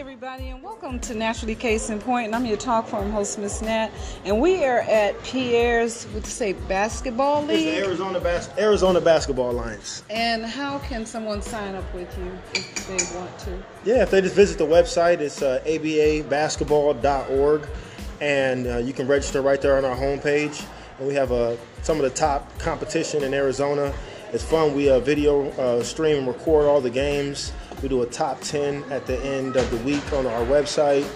everybody, and welcome to Natturally Case in Point. And I'm your talk from host, Miss Nat, and we are at Pierre's, what to say, basketball It's the league. Arizona Bas- Arizona Basketball Alliance. And how can someone sign up with you if they want to? Yeah, if they just visit the website, it's uh, ababasketball.org, and uh, you can register right there on our homepage. And we have uh, some of the top competition in Arizona. It's fun. We uh, video uh, stream and record all the games. We do a top 10 at the end of the week on our website.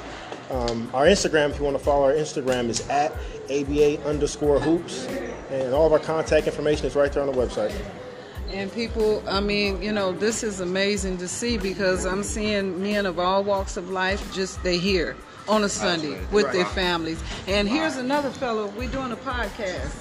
Um, our Instagram, if you want to follow our Instagram, is at ABA underscore hoops. And all of our contact information is right there on the website. And people, I mean, you know, this is amazing to see because I'm seeing men of all walks of life just they here on a Sunday with their families. And here's another fellow. We're doing a podcast.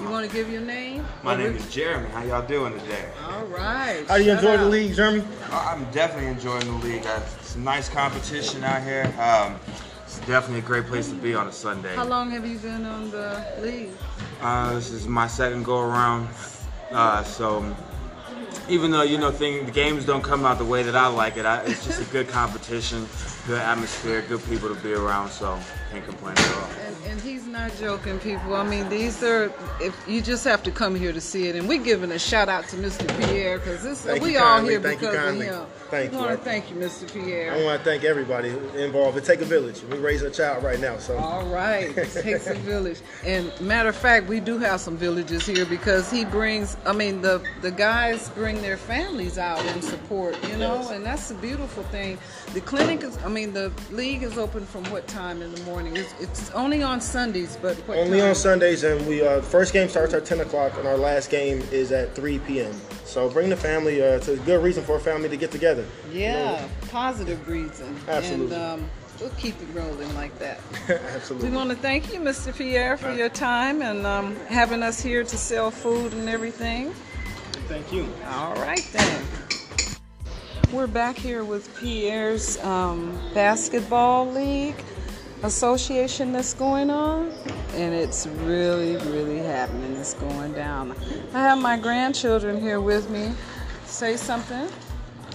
You want to give your name? My name is Jeremy. How y'all doing today? All right. How do you Shout enjoy the league, Jeremy? Uh, I'm definitely enjoying the league. Uh, It's a nice competition out here. Um, it's definitely a great place to be on a Sunday. How long have you been on the league? Uh, this is my second go around. Uh, so even though you know thing, the games don't come out the way that I like it, I, it's just a good competition, good atmosphere, good people to be around. So can't complain at all. And, he's not joking, people. I mean, these are, if you just have to come here to see it. And we're giving a shout out to Mr. Pierre because this Thank we all here Thank you because of him. Thank we you. want to thank you, Mr. Pierre. I want to thank everybody involved. It take a village. We're raising a child right now, so All right, it takes a village. And matter of fact, we do have some villages here because he brings. I mean, the the guys bring their families out and support. You know, Yes. and that's a beautiful thing. The clinic is. I mean, the league is open from what time in the morning? It's, it's only on Sundays, but only time? on Sundays. And we uh, first game starts at 10 o'clock, and our last game is at 3 p.m. So bring the family. Uh, it's a good reason for a family to get together. Yeah, positive reason. Absolutely. And um, we'll keep it rolling like that. Absolutely. We want to thank you, Mr. Pierre, for your time and um, having us here to sell food and everything. Thank you. All right, then. We're back here with Pierre's um, basketball league association that's going on, and it's really, really happening. It's going down. I have my grandchildren here with me. Say something.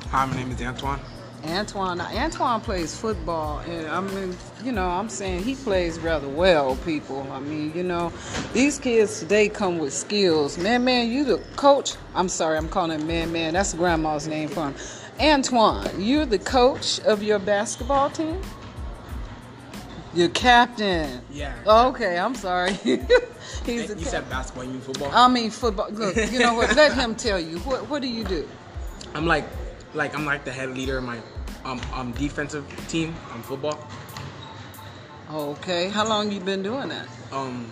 Hi, my name is Antoine. Antoine, now, Antoine plays football, and I mean, you know, I'm saying he plays rather well. People, I mean, you know, these kids today come with skills. Man, man, you the coach. I'm sorry, I'm calling him man, man. That's grandma's name for him. Antoine, you're the coach of your basketball team. Your captain. Yeah. Okay, I'm sorry. He's you said basketball, you mean football? I mean football. Look, you know what? Let him tell you. What What do you do? I'm like, like I'm like the head leader of my um, um defensive team on football. Okay, how long you been doing that? Um,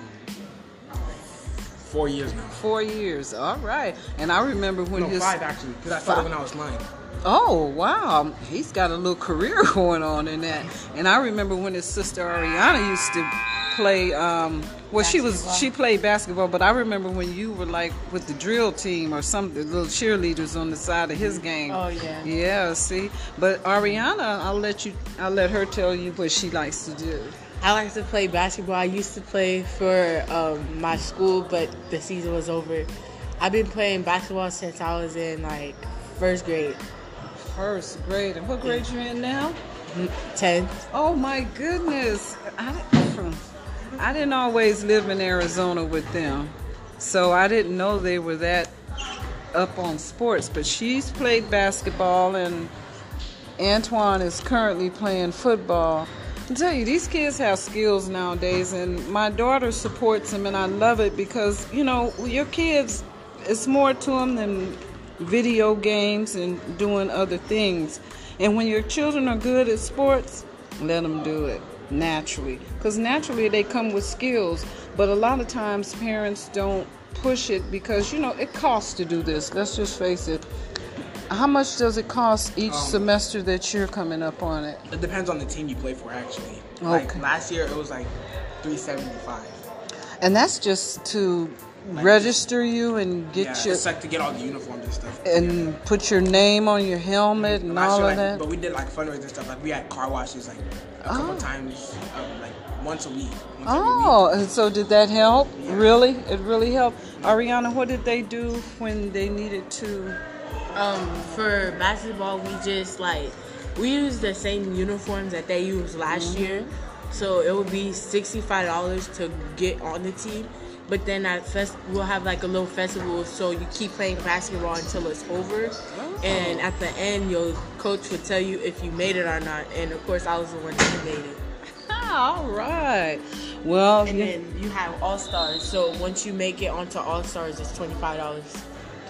four years now. Four years. All right. And I remember when No, his five actually, because I started Five. when I was nine. Oh wow, he's got a little career going on in that. And I remember when his sister Ariana used to play. Um, well, she was she played basketball, but I remember when you were like with the drill team or some the little cheerleaders on the side of his game. Oh, yeah. Yeah. See, but Ariana, I'll let you. I'll let her tell you what she likes to do. I like to play basketball. I used to play for um, my school, but the season was over. I've been playing basketball since I was in like first grade, First grade. And what grade you in now? 10. Oh my goodness. I, I didn't always live in Arizona with them. So I didn't know they were that up on sports. But she's played basketball and Antoine is currently playing football. I tell you, these kids have skills nowadays, and my daughter supports them, and I love it because, you know, your kids, it's more to them than video games and doing other things. And when your children are good at sports, let them do it naturally. Because naturally they come with skills, but a lot of times parents don't push it because, you know, it costs to do this. Let's just face it. How much does it cost each um, semester that you're coming up on it? It depends on the team you play for actually. Like Okay. last year, it was like 375. And that's just to register you and get Yeah, your it's like to get all the uniforms and stuff. and put your name on your helmet and all year, of like, that. But we did like fundraising stuff. Like we had car washes like a couple Oh. times, um, like once a week. Once every week. Oh, and so did that help? Really? It really helped. Ariana, what did they do when they needed to? Um, for basketball, we just like we used the same uniforms that they used last year, so it would be sixty five dollars to get on the team. But then at fest, we'll have like a little festival, so you keep playing basketball until it's over, and at the end, your coach will tell you if you made it or not. And of course, I was the one that made it. All right. Well, And then you have all stars. So once you make it onto all stars, it's twenty five dollars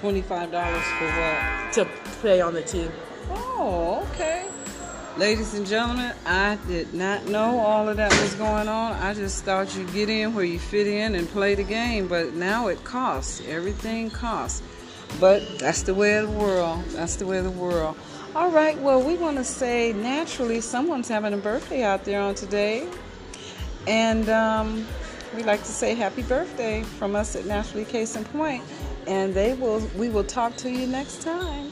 twenty-five dollars for what? to play on the team. Oh, okay. Ladies and gentlemen, I did not know all of that was going on. I just thought you get in where you fit in and play the game, but now it costs. Everything costs. But that's the way of the world. That's the way of the world. All right, well, we want to say naturally someone's having a birthday out there on today. And um, we like to say happy birthday from us at Natturally Case in Point. And they will we will talk to you next time.